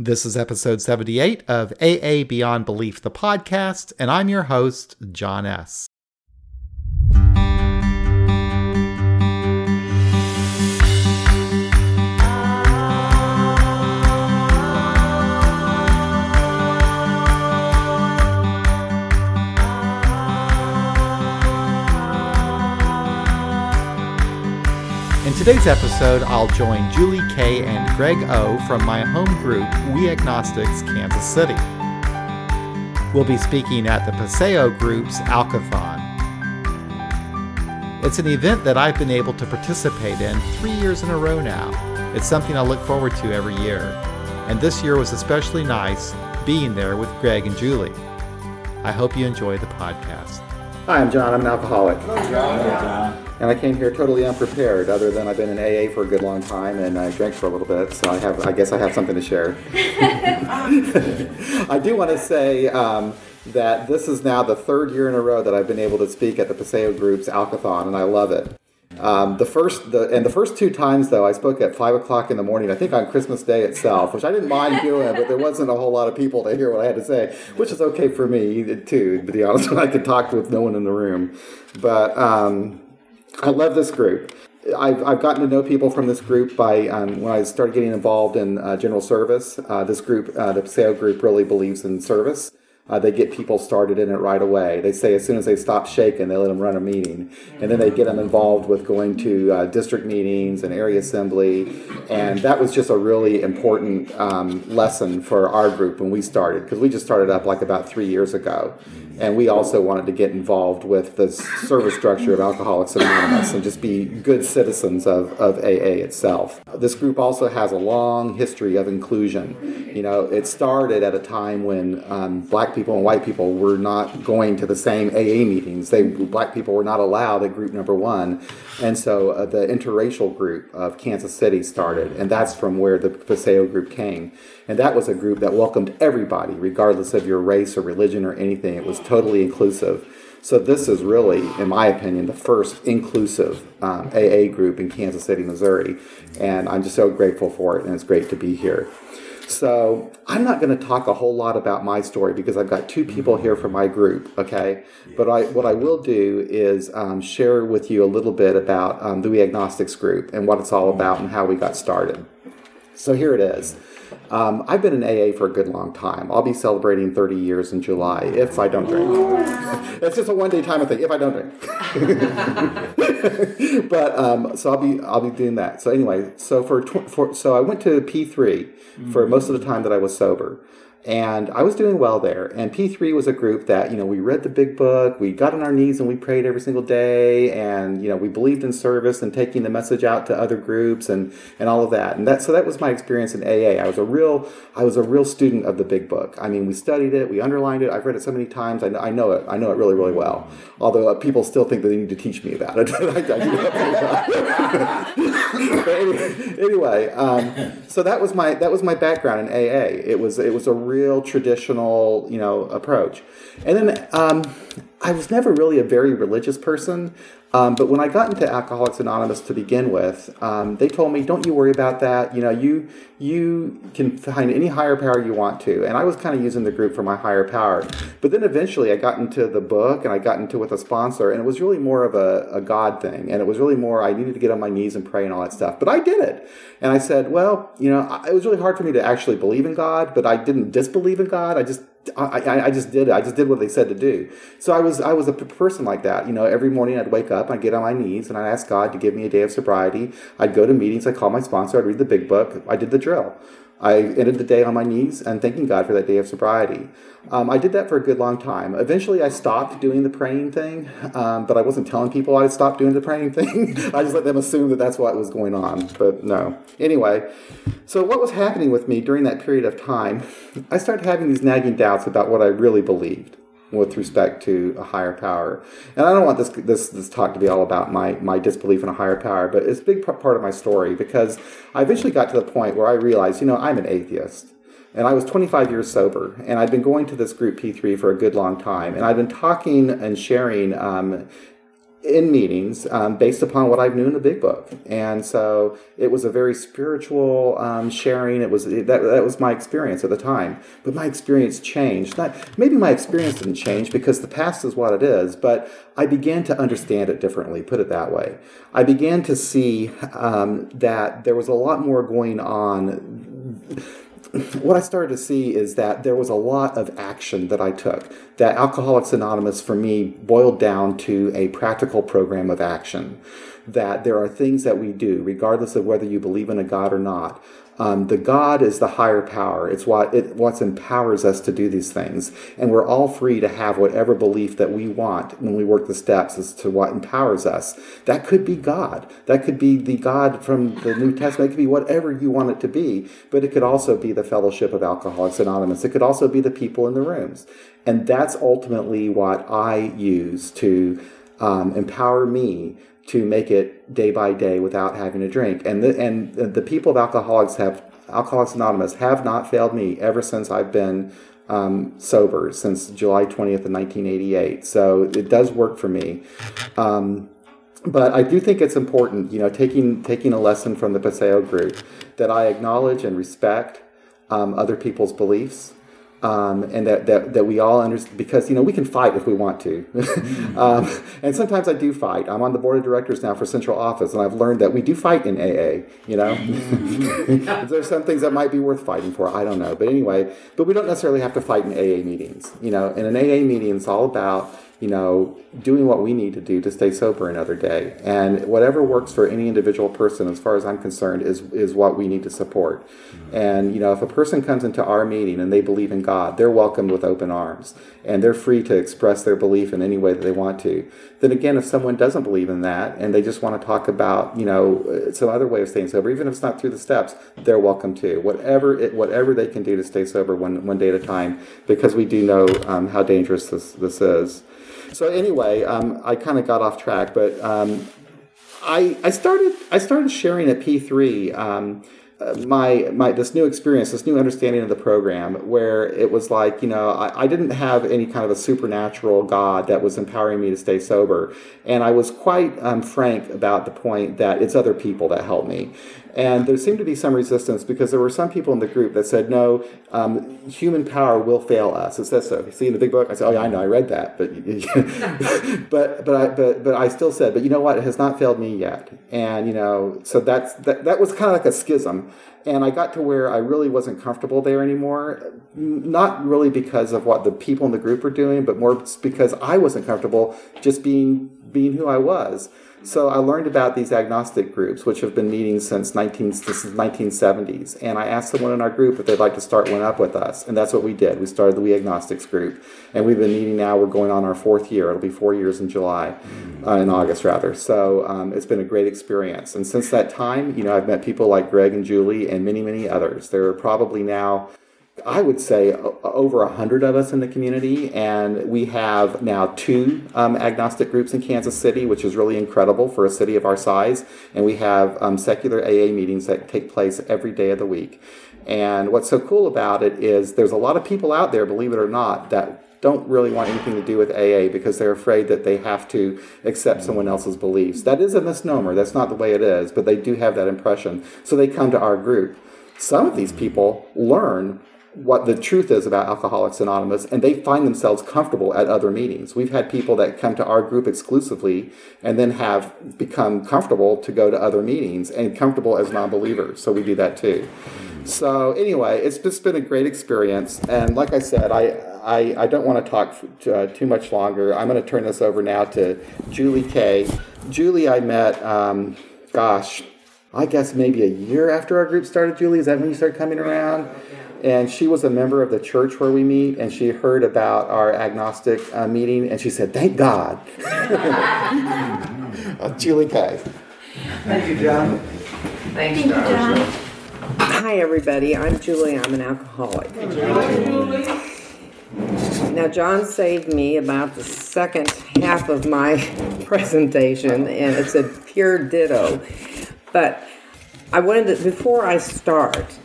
This is episode 78 of AA Beyond Belief, the podcast, and I'm your host, John S. today's episode, I'll join Julie K. and Greg O. from my home group, We Agnostics Kansas City. We'll be speaking at the Paseo Group's Alcathon. It's an event that I've been able to participate in three years in a row now. It's something I look forward to every year. And this year was especially nice being there with Greg and Julie. I hope you enjoy the podcast. Hi, I'm John. I'm an alcoholic. John. And I came here totally unprepared, other than I've been in AA for a good long time and I drank for a little bit, so I have, I guess I have something to share. I do want to say um, that this is now the third year in a row that I've been able to speak at the Paseo Group's Alcathon, and I love it. Um, the first, the, and the first two times though, I spoke at five o'clock in the morning. I think on Christmas Day itself, which I didn't mind doing, but there wasn't a whole lot of people to hear what I had to say, which is okay for me too. To be honest, when I could talk with no one in the room, but um, I love this group. I've, I've gotten to know people from this group by um, when I started getting involved in uh, general service. Uh, this group, uh, the Paseo group, really believes in service. Uh, they get people started in it right away. They say as soon as they stop shaking, they let them run a meeting, and then they get them involved with going to uh, district meetings and area assembly, and that was just a really important um, lesson for our group when we started because we just started up like about three years ago, and we also wanted to get involved with the service structure of Alcoholics Anonymous and just be good citizens of, of AA itself. This group also has a long history of inclusion. You know, it started at a time when um, black people and white people were not going to the same AA meetings. They black people were not allowed at group number one, and so uh, the interracial group of Kansas City started, and that's from where the Paseo group came. And that was a group that welcomed everybody, regardless of your race or religion or anything. It was totally inclusive. So this is really, in my opinion, the first inclusive um, AA group in Kansas City, Missouri, and I'm just so grateful for it, and it's great to be here. So I'm not going to talk a whole lot about my story because I've got two people here from my group, okay? But I, what I will do is um, share with you a little bit about um, the We Agnostics group and what it's all about and how we got started. So here it is. Um, I've been in AA for a good long time. I'll be celebrating 30 years in July if I don't drink. it's just a one day time thing. If I don't drink, but um, so I'll be I'll be doing that. So anyway, so for, tw- for so I went to P3 mm-hmm. for most of the time that I was sober and I was doing well there. And P3 was a group that, you know, we read the big book, we got on our knees and we prayed every single day, and, you know, we believed in service and taking the message out to other groups and, and all of that. And that, so that was my experience in AA. I was a real, I was a real student of the big book. I mean, we studied it, we underlined it, I've read it so many times, I, I know it, I know it really, really well. Although uh, people still think that they need to teach me about it. anyway, anyway um, so that was my, that was my background in AA. It was, it was a real traditional, you know, approach. And then um, I was never really a very religious person. Um, but when I got into Alcoholics Anonymous to begin with, um, they told me, "Don't you worry about that. You know, you you can find any higher power you want to." And I was kind of using the group for my higher power. But then eventually, I got into the book and I got into with a sponsor, and it was really more of a, a God thing, and it was really more I needed to get on my knees and pray and all that stuff. But I did it, and I said, "Well, you know, it was really hard for me to actually believe in God, but I didn't disbelieve in God. I just I, I, I, just did it. I just did what they said to do. So I was I was a person like that. You know, every morning I'd wake up, I'd get on my knees, and I'd ask God to give me a day of sobriety. I'd go to meetings, I'd call my sponsor, I'd read the big book. I did the drill. I ended the day on my knees and thanking God for that day of sobriety. Um, I did that for a good long time. Eventually, I stopped doing the praying thing, um, but I wasn't telling people I stopped doing the praying thing. I just let them assume that that's what was going on, but no. Anyway, so what was happening with me during that period of time, I started having these nagging doubts about what I really believed with respect to a higher power. And I don't want this this this talk to be all about my my disbelief in a higher power, but it's a big part of my story because I eventually got to the point where I realized, you know, I'm an atheist. And I was 25 years sober, and I'd been going to this group P3 for a good long time, and I'd been talking and sharing um, in meetings um, based upon what I knew in the Big Book, and so it was a very spiritual um, sharing. It was that that was my experience at the time, but my experience changed. Not maybe my experience didn't change because the past is what it is, but I began to understand it differently. Put it that way. I began to see um, that there was a lot more going on what I started to see is that there was a lot of action that I took. That Alcoholics Anonymous for me boiled down to a practical program of action. That there are things that we do, regardless of whether you believe in a God or not, um, the God is the higher power. It's what it what empowers us to do these things, and we're all free to have whatever belief that we want when we work the steps as to what empowers us. That could be God. That could be the God from the New Testament. It could be whatever you want it to be, but it could also be the fellowship of Alcoholics Anonymous. It could also be the people in the rooms, and that's ultimately what I use to um, empower me to make it day by day without having to drink. And the, and the people of Alcoholics have Alcoholics Anonymous have not failed me ever since I've been um, sober since July 20th of 1988. So it does work for me. Um, but I do think it's important, you know, taking taking a lesson from the Paseo group that I acknowledge and respect um, other people's beliefs um, and that, that, that we all understand because you know we can fight if we want to. Um, and sometimes i do fight. I'm on the board of directors now for central office and i've learned that we do fight in aa you know? There's some things that might be worth fighting for? I don't know. But anyway but we don't necessarily have to fight in aa meetings you know? In an aa meeting it's all about you know, doing what we need to do to stay sober another day. And whatever works for any individual person, as far as I'm concerned, is is what we need to support. And you know, if a person comes into our meeting and they believe in God, they're welcomed with open arms, and they're free to express their belief in any way that they want to. Then again, if someone doesn't believe in that and they just want to talk about, you know, some other way of staying sober, even if it's not through the steps, they're welcome to Whatever it, whatever they can do to stay sober one one day at a time, because we do know um, how dangerous this this is. So anyway, um, I kind of got off track, but um, I I started I started sharing at P three. Um, uh, my my this new experience, this new understanding of the program, where it was like you know I, I, didn't have any kind of a supernatural God that was empowering me to stay sober, and I was quite um, frank about the point that it's other people that help me, and there seemed to be some resistance because there were some people in the group that said, no, um, human power will fail us. It says so. You see in the big book, I said, oh, yeah, I know, I read that. But, but, but, I, but, but I still said, but you know what? It has not failed me yet. And, you know, so that's, that, that was kind of like a schism. And I got to where I really wasn't comfortable there anymore. Not really because of what the people in the group were doing, but more because I wasn't comfortable just being, being who I was. So I learned about these agnostic groups, which have been meeting since 19, this is 1970s. And I asked someone in our group if they'd like to start one up with us. And that's what we did. We started the We Agnostics group. And we've been meeting now. We're going on our fourth year. It'll be four years in July, uh, in August rather. So um, it's been a great experience. And since that time, you know, I've met people like Greg and Julie and many, many others. There are probably now I would say over a hundred of us in the community, and we have now two um, agnostic groups in Kansas City, which is really incredible for a city of our size. And we have um, secular AA meetings that take place every day of the week. And what's so cool about it is there's a lot of people out there, believe it or not, that don't really want anything to do with AA because they're afraid that they have to accept someone else's beliefs. That is a misnomer. That's not the way it is, but they do have that impression. So they come to our group. Some of these people learn what the truth is about Alcoholics Anonymous, and they find themselves comfortable at other meetings. We've had people that come to our group exclusively and then have become comfortable to go to other meetings and comfortable as non believers. So we do that too. So, anyway, it's just been a great experience. And like I said, I, I, I don't want to talk uh, too much longer. I'm going to turn this over now to Julie Kay. Julie, I met, um, gosh, I guess maybe a year after our group started, Julie. Is that when you started coming around? And she was a member of the church where we meet, and she heard about our agnostic uh, meeting, and she said, "Thank God." uh, Julie Kay. Thank you, John. Thanks, Thank you, John. Hi, everybody. I'm Julie. I'm an alcoholic. Now, John saved me about the second half of my presentation, and it's a pure ditto. But I wanted to, before I start,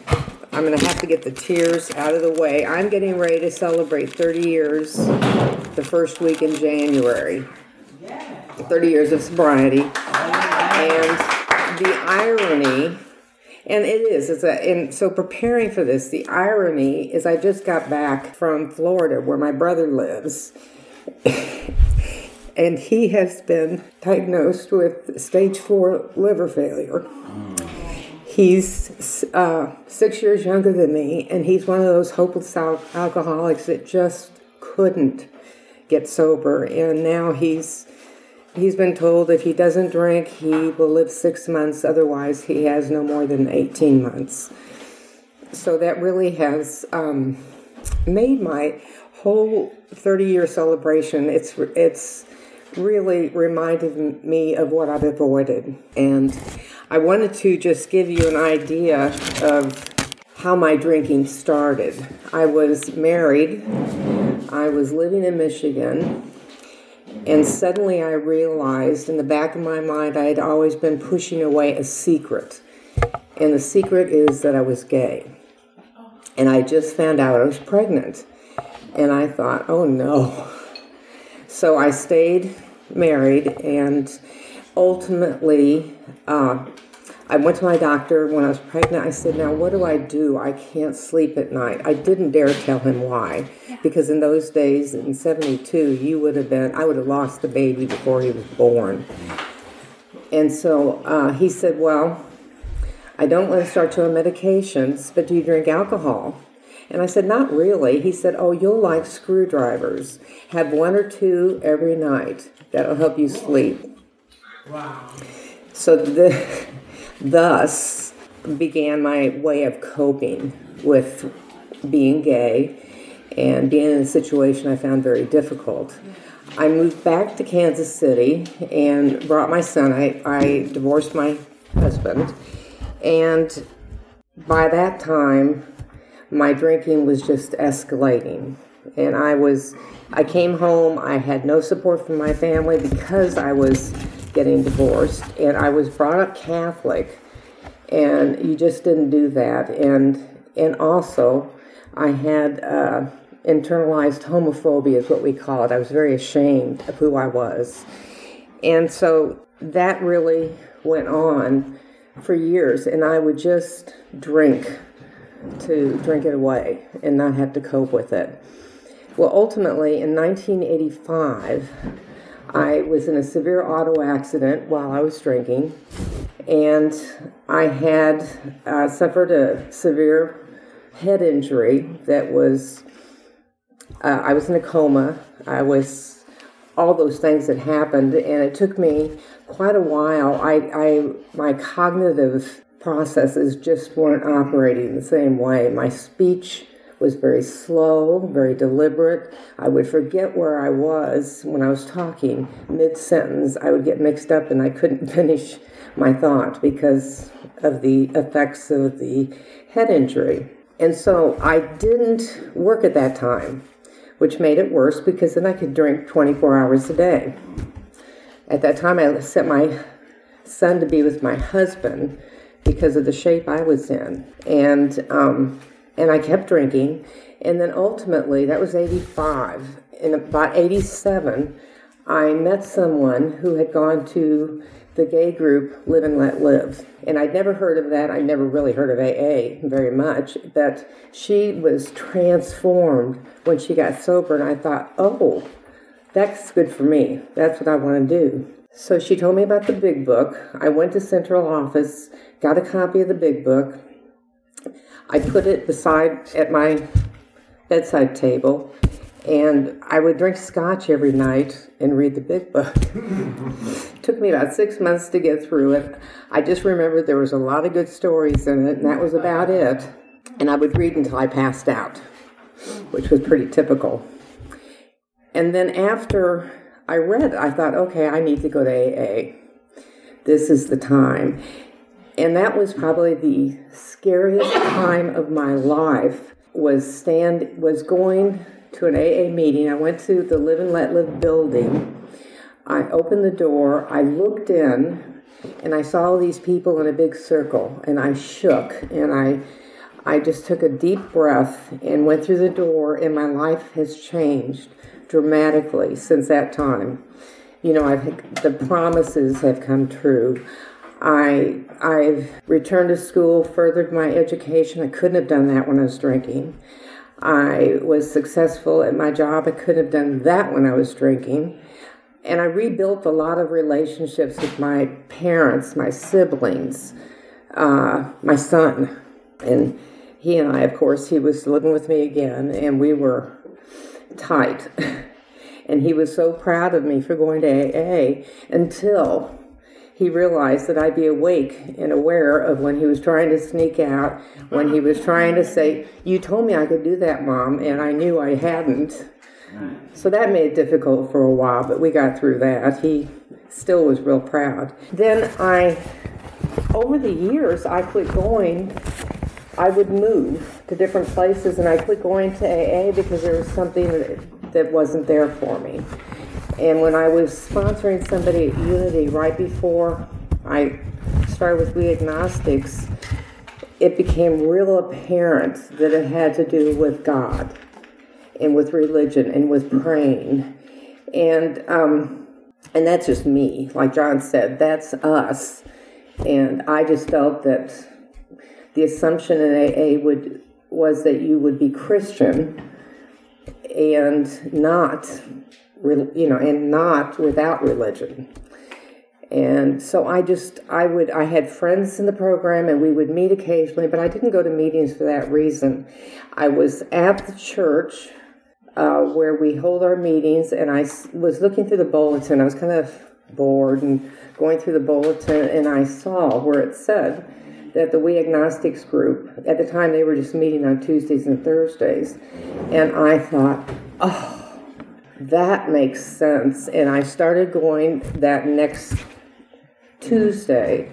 I'm going to have to get the tears out of the way. I'm getting ready to celebrate 30 years the first week in January. 30 years of sobriety. And the irony, and it is, it's a, and so preparing for this, the irony is I just got back from Florida where my brother lives. and he has been diagnosed with stage four liver failure. Mm. He's uh, six years younger than me, and he's one of those hopeless al- alcoholics that just couldn't get sober. And now he's he's been told if he doesn't drink, he will live six months. Otherwise, he has no more than eighteen months. So that really has um, made my whole 30 year celebration. It's it's really reminded me of what I've avoided. And I wanted to just give you an idea of how my drinking started. I was married, I was living in Michigan, and suddenly I realized in the back of my mind I had always been pushing away a secret. And the secret is that I was gay. And I just found out I was pregnant. And I thought, oh no. So I stayed married, and ultimately, uh, I went to my doctor when I was pregnant. I said, Now, what do I do? I can't sleep at night. I didn't dare tell him why, because in those days, in 72, you would have been, I would have lost the baby before he was born. And so uh, he said, Well, I don't want to start you on medications, but do you drink alcohol? And I said, Not really. He said, Oh, you'll like screwdrivers. Have one or two every night. That'll help you sleep. Wow. So the, thus began my way of coping with being gay and being in a situation I found very difficult. I moved back to Kansas City and brought my son. I, I divorced my husband. And by that time, my drinking was just escalating. And I was, I came home, I had no support from my family because I was getting divorced, and I was brought up Catholic, and you just didn't do that. And, and also, I had uh, internalized homophobia, is what we call it. I was very ashamed of who I was. And so that really went on for years, and I would just drink to drink it away and not have to cope with it. Well, ultimately, in 1985, I was in a severe auto accident while I was drinking, and I had uh, suffered a severe head injury that was, uh, I was in a coma. I was, all those things that happened, and it took me quite a while. I, I my cognitive processes just weren't operating the same way. My speech was very slow, very deliberate. I would forget where I was when I was talking. Mid sentence, I would get mixed up and I couldn't finish my thought because of the effects of the head injury. And so I didn't work at that time, which made it worse because then I could drink 24 hours a day. At that time, I sent my son to be with my husband because of the shape I was in. And um, and I kept drinking. And then ultimately, that was 85. In about 87, I met someone who had gone to the gay group Live and Let Live. And I'd never heard of that. I'd never really heard of AA very much. But she was transformed when she got sober. And I thought, oh, that's good for me. That's what I want to do. So she told me about the big book. I went to central office, got a copy of the big book. I put it beside at my bedside table, and I would drink scotch every night and read the big book. Took me about six months to get through it. I just remembered there was a lot of good stories in it, and that was about it. And I would read until I passed out, which was pretty typical. And then after I read, I thought, okay, I need to go to AA. This is the time. And that was probably the scariest time of my life was stand was going to an AA meeting. I went to the Live and Let Live building. I opened the door, I looked in, and I saw all these people in a big circle, and I shook and I I just took a deep breath and went through the door, and my life has changed dramatically since that time. you know, I've, the promises have come true. I I've returned to school, furthered my education. I couldn't have done that when I was drinking. I was successful at my job. I couldn't have done that when I was drinking. And I rebuilt a lot of relationships with my parents, my siblings, uh, my son. And he and I, of course, he was living with me again, and we were tight. and he was so proud of me for going to AA until he realized that I'd be awake and aware of when he was trying to sneak out, when he was trying to say, You told me I could do that, Mom, and I knew I hadn't. So that made it difficult for a while, but we got through that. He still was real proud. Then I, over the years, I quit going. I would move to different places and I quit going to AA because there was something that, that wasn't there for me. And when I was sponsoring somebody at Unity right before I started with We Agnostics, it became real apparent that it had to do with God and with religion and with praying. And um, and that's just me. Like John said, that's us. And I just felt that the assumption in AA would was that you would be Christian and not you know, and not without religion. And so I just, I would, I had friends in the program and we would meet occasionally, but I didn't go to meetings for that reason. I was at the church uh, where we hold our meetings and I was looking through the bulletin. I was kind of bored and going through the bulletin and I saw where it said that the We Agnostics group, at the time they were just meeting on Tuesdays and Thursdays. And I thought, oh, that makes sense. And I started going that next Tuesday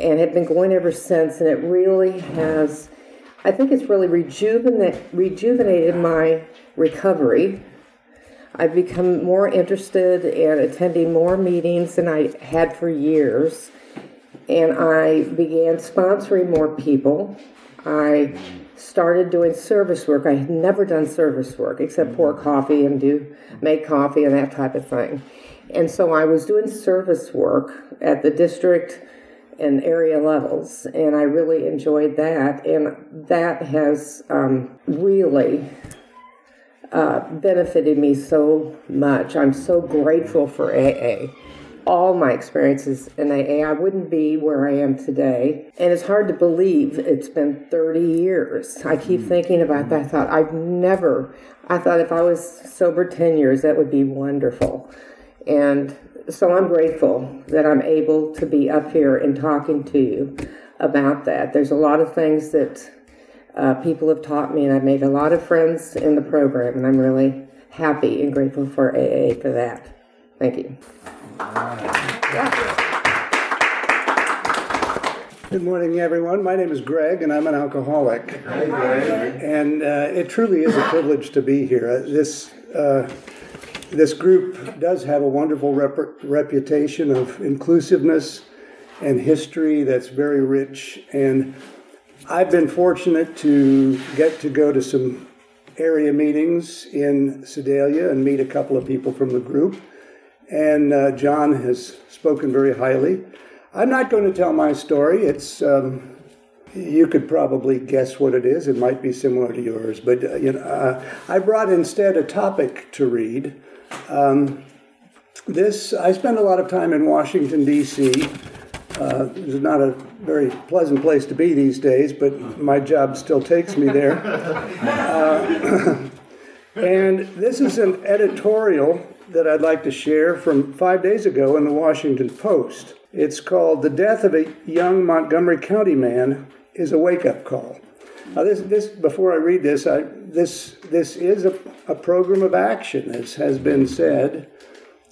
and have been going ever since. And it really has, I think it's really rejuvenate, rejuvenated my recovery. I've become more interested in attending more meetings than I had for years. And I began sponsoring more people. I started doing service work. I had never done service work except pour coffee and do make coffee and that type of thing. And so I was doing service work at the district and area levels, and I really enjoyed that. And that has um, really uh, benefited me so much. I'm so grateful for AA all my experiences in AA, I wouldn't be where I am today. And it's hard to believe it's been 30 years. I keep mm. thinking about that. Thought I've never, I thought if I was sober 10 years, that would be wonderful. And so I'm grateful that I'm able to be up here and talking to you about that. There's a lot of things that uh, people have taught me, and I've made a lot of friends in the program, and I'm really happy and grateful for AA for that. Thank you. Good morning, everyone. My name is Greg, and I'm an alcoholic. And uh, it truly is a privilege to be here. Uh, this uh, this group does have a wonderful rep- reputation of inclusiveness and history that's very rich. And I've been fortunate to get to go to some area meetings in Sedalia and meet a couple of people from the group and uh, John has spoken very highly. I'm not going to tell my story. It's um, you could probably guess what it is. It might be similar to yours, but uh, you know, uh, I brought instead a topic to read. Um, this I spend a lot of time in Washington D.C. Uh, it's not a very pleasant place to be these days, but my job still takes me there. Uh, and this is an editorial that I'd like to share from five days ago in the Washington Post. It's called The Death of a Young Montgomery County Man is a Wake Up Call. Now, this, this before I read this, I, this, this is a, a program of action, as has been said.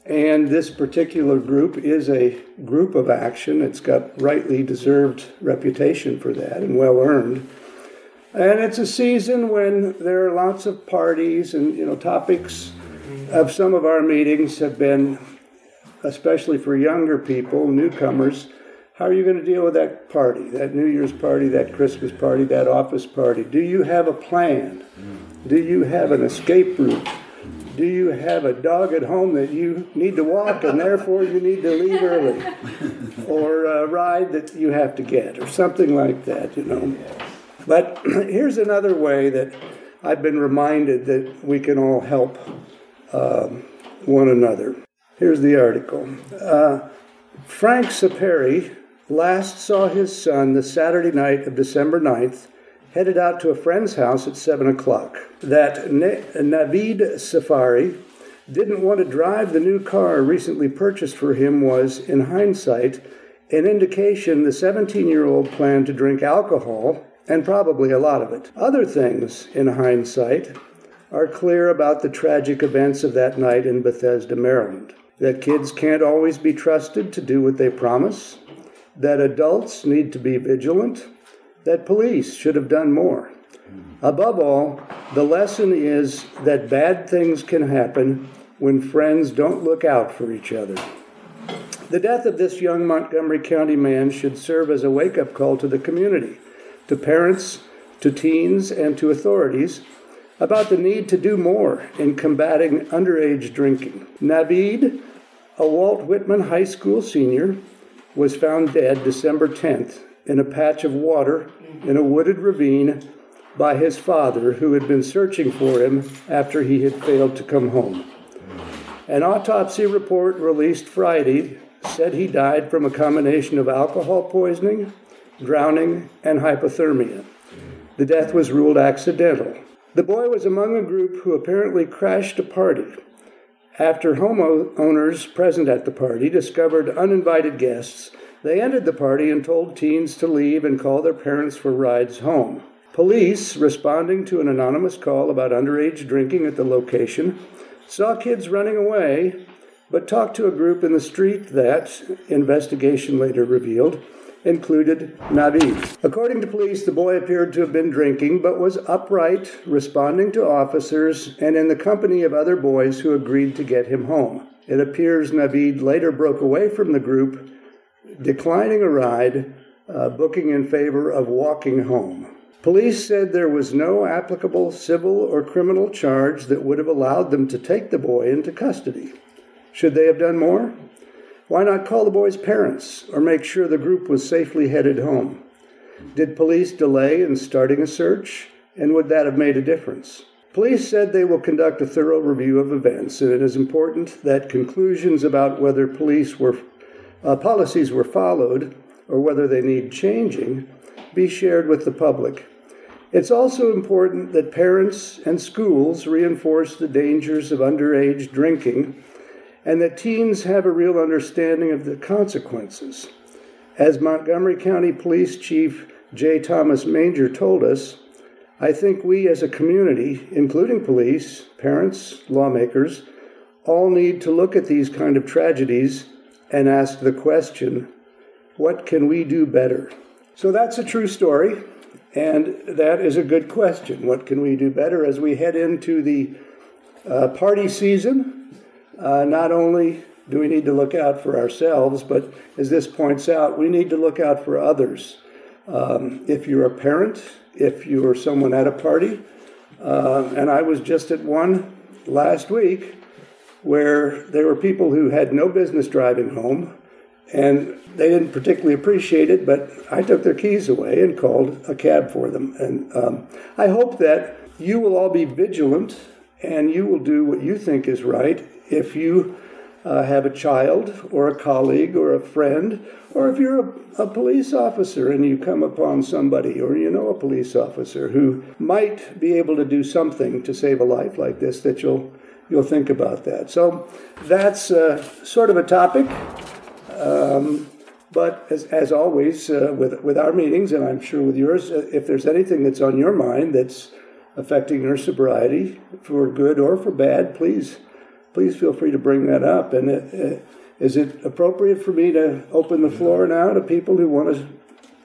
And this particular group is a group of action. It's got rightly deserved reputation for that and well earned. And it's a season when there are lots of parties and you know topics of some of our meetings have been, especially for younger people, newcomers, how are you going to deal with that party, that New Year's party, that Christmas party, that office party? Do you have a plan? Do you have an escape route? Do you have a dog at home that you need to walk and therefore you need to leave early? Or a ride that you have to get, or something like that, you know? But here's another way that I've been reminded that we can all help one another. Here's the article. Uh, Frank Sepehri last saw his son the Saturday night of December 9th, headed out to a friend's house at 7 o'clock. That Navid Sepehri didn't want to drive the new car recently purchased for him was, in hindsight, an indication the 17 year old planned to drink alcohol, and probably a lot of it. Other things, in hindsight, are clear about the tragic events of that night in Bethesda, Maryland. That kids can't always be trusted to do what they promise, that adults need to be vigilant, that police should have done more. Above all, the lesson is that bad things can happen when friends don't look out for each other. The death of this young Montgomery County man should serve as a wake up call to the community, to parents, to teens, and to authorities about the need to do more in combating underage drinking. Navid, a Walt Whitman High School senior, was found dead December 10th in a patch of water in a wooded ravine by his father, who had been searching for him after he had failed to come home. An autopsy report released Friday said he died from a combination of alcohol poisoning, drowning, and hypothermia. The death was ruled accidental. The boy was among a group who apparently crashed a party after homeowners present at the party discovered uninvited guests, they ended the party and told teens to leave and call their parents for rides home. Police, responding to an anonymous call about underage drinking at the location, saw kids running away, but talked to a group in the street that, investigation later revealed, included Navid. According to police, the boy appeared to have been drinking, but was upright, responding to officers, and in the company of other boys who agreed to get him home. It appears Navid later broke away from the group, declining a ride, uh, booking in favor of walking home. Police said there was no applicable civil or criminal charge that would have allowed them to take the boy into custody. Should they have done more? Why not call the boy's parents or make sure the group was safely headed home? Did police delay in starting a search? And would that have made a difference? Police said they will conduct a thorough review of events, and it is important that conclusions about whether police were, uh, policies were followed or whether they need changing be shared with the public. It's also important that parents and schools reinforce the dangers of underage drinking and that teens have a real understanding of the consequences. As Montgomery County Police Chief J. Thomas Manger told us, I think we as a community, including police, parents, lawmakers, all need to look at these kind of tragedies and ask the question what can we do better? So that's a true story, and that is a good question. What can we do better as we head into the uh, party season? Uh, not only do we need to look out for ourselves, but as this points out, we need to look out for others. Um, if you're a parent, if you're someone at a party, uh, and I was just at one last week where there were people who had no business driving home, and they didn't particularly appreciate it, but I took their keys away and called a cab for them. And um, I hope that you will all be vigilant and you will do what you think is right if you uh, have a child or a colleague or a friend, or if you're a, a, police officer and you come upon somebody or you know a police officer who might be able to do something to save a life like this, that you'll you'll think about that. So that's uh, sort of a topic. Um, but as, as always, uh, with, with our meetings, and I'm sure with yours, uh, if there's anything that's on your mind that's affecting your sobriety for good or for bad, please please feel free to bring that up. And it, it, is it appropriate for me to open the floor now to people who want to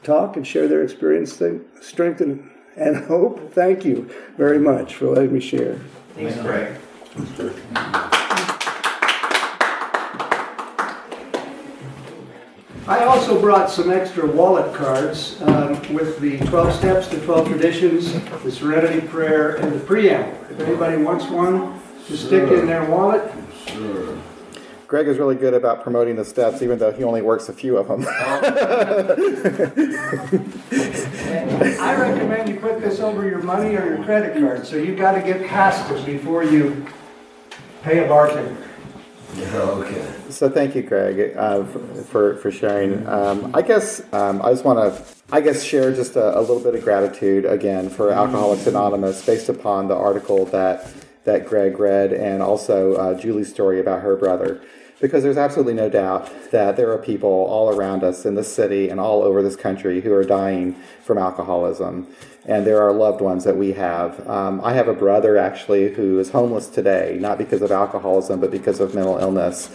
talk and share their experience, strength, and, and hope? Thank you very much for letting me share. Thanks, Greg. I also brought some extra wallet cards um, with the 12 steps, the 12 traditions, the serenity prayer, and the preamble. If anybody wants one, to stick in their wallet. Greg is really good about promoting the steps, even though he only works a few of them. I recommend you put this over your money or your credit card, so you've got to get past it before you pay a bartender. Okay. So thank you, Greg, uh, for for sharing. Um, I guess um, I just want to, I guess, share just a, a, little bit of gratitude again for Alcoholics Anonymous, based upon the article that that Greg read, and also uh, Julie's story about her brother. Because there's absolutely no doubt that there are people all around us in this city and all over this country who are dying from alcoholism and there are loved ones that we have. Um, I have a brother actually who is homeless today, not because of alcoholism, but because of mental illness.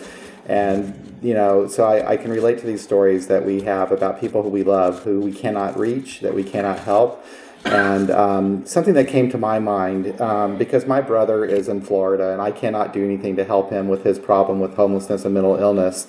And, you know, so I, I, can relate to these stories that we have about people who we love, who we cannot reach, that we cannot help. And um, something that came to my mind, um, because my brother is in Florida and I cannot do anything to help him with his problem with homelessness and mental illness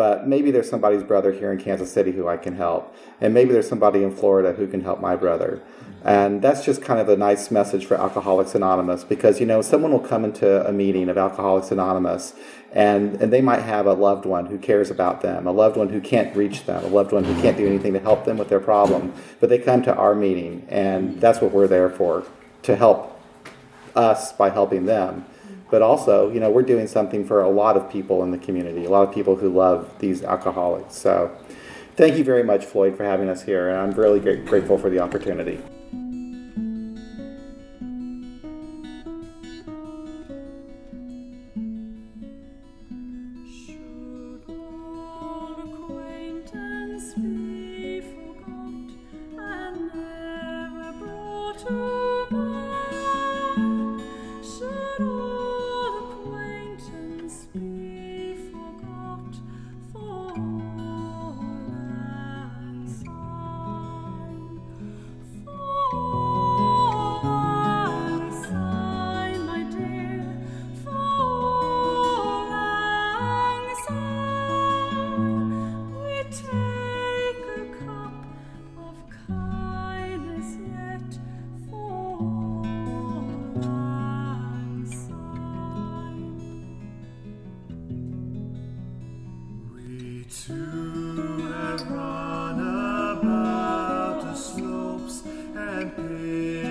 but maybe there's somebody's brother here in Kansas City who I can help. And maybe there's somebody in Florida who can help my brother. And that's just kind of a nice message for Alcoholics Anonymous because, you know, someone will come into a meeting of Alcoholics Anonymous and, and they might have a loved one who cares about them, a loved one who can't reach them, a loved one who can't do anything to help them with their problem. But they come to our meeting and that's what we're there for to help us by helping them but also, you know, we're doing something for a lot of people in the community, a lot of people who love these alcoholics. So, thank you very much, Floyd, for having us here, and I'm really grateful for the opportunity. and.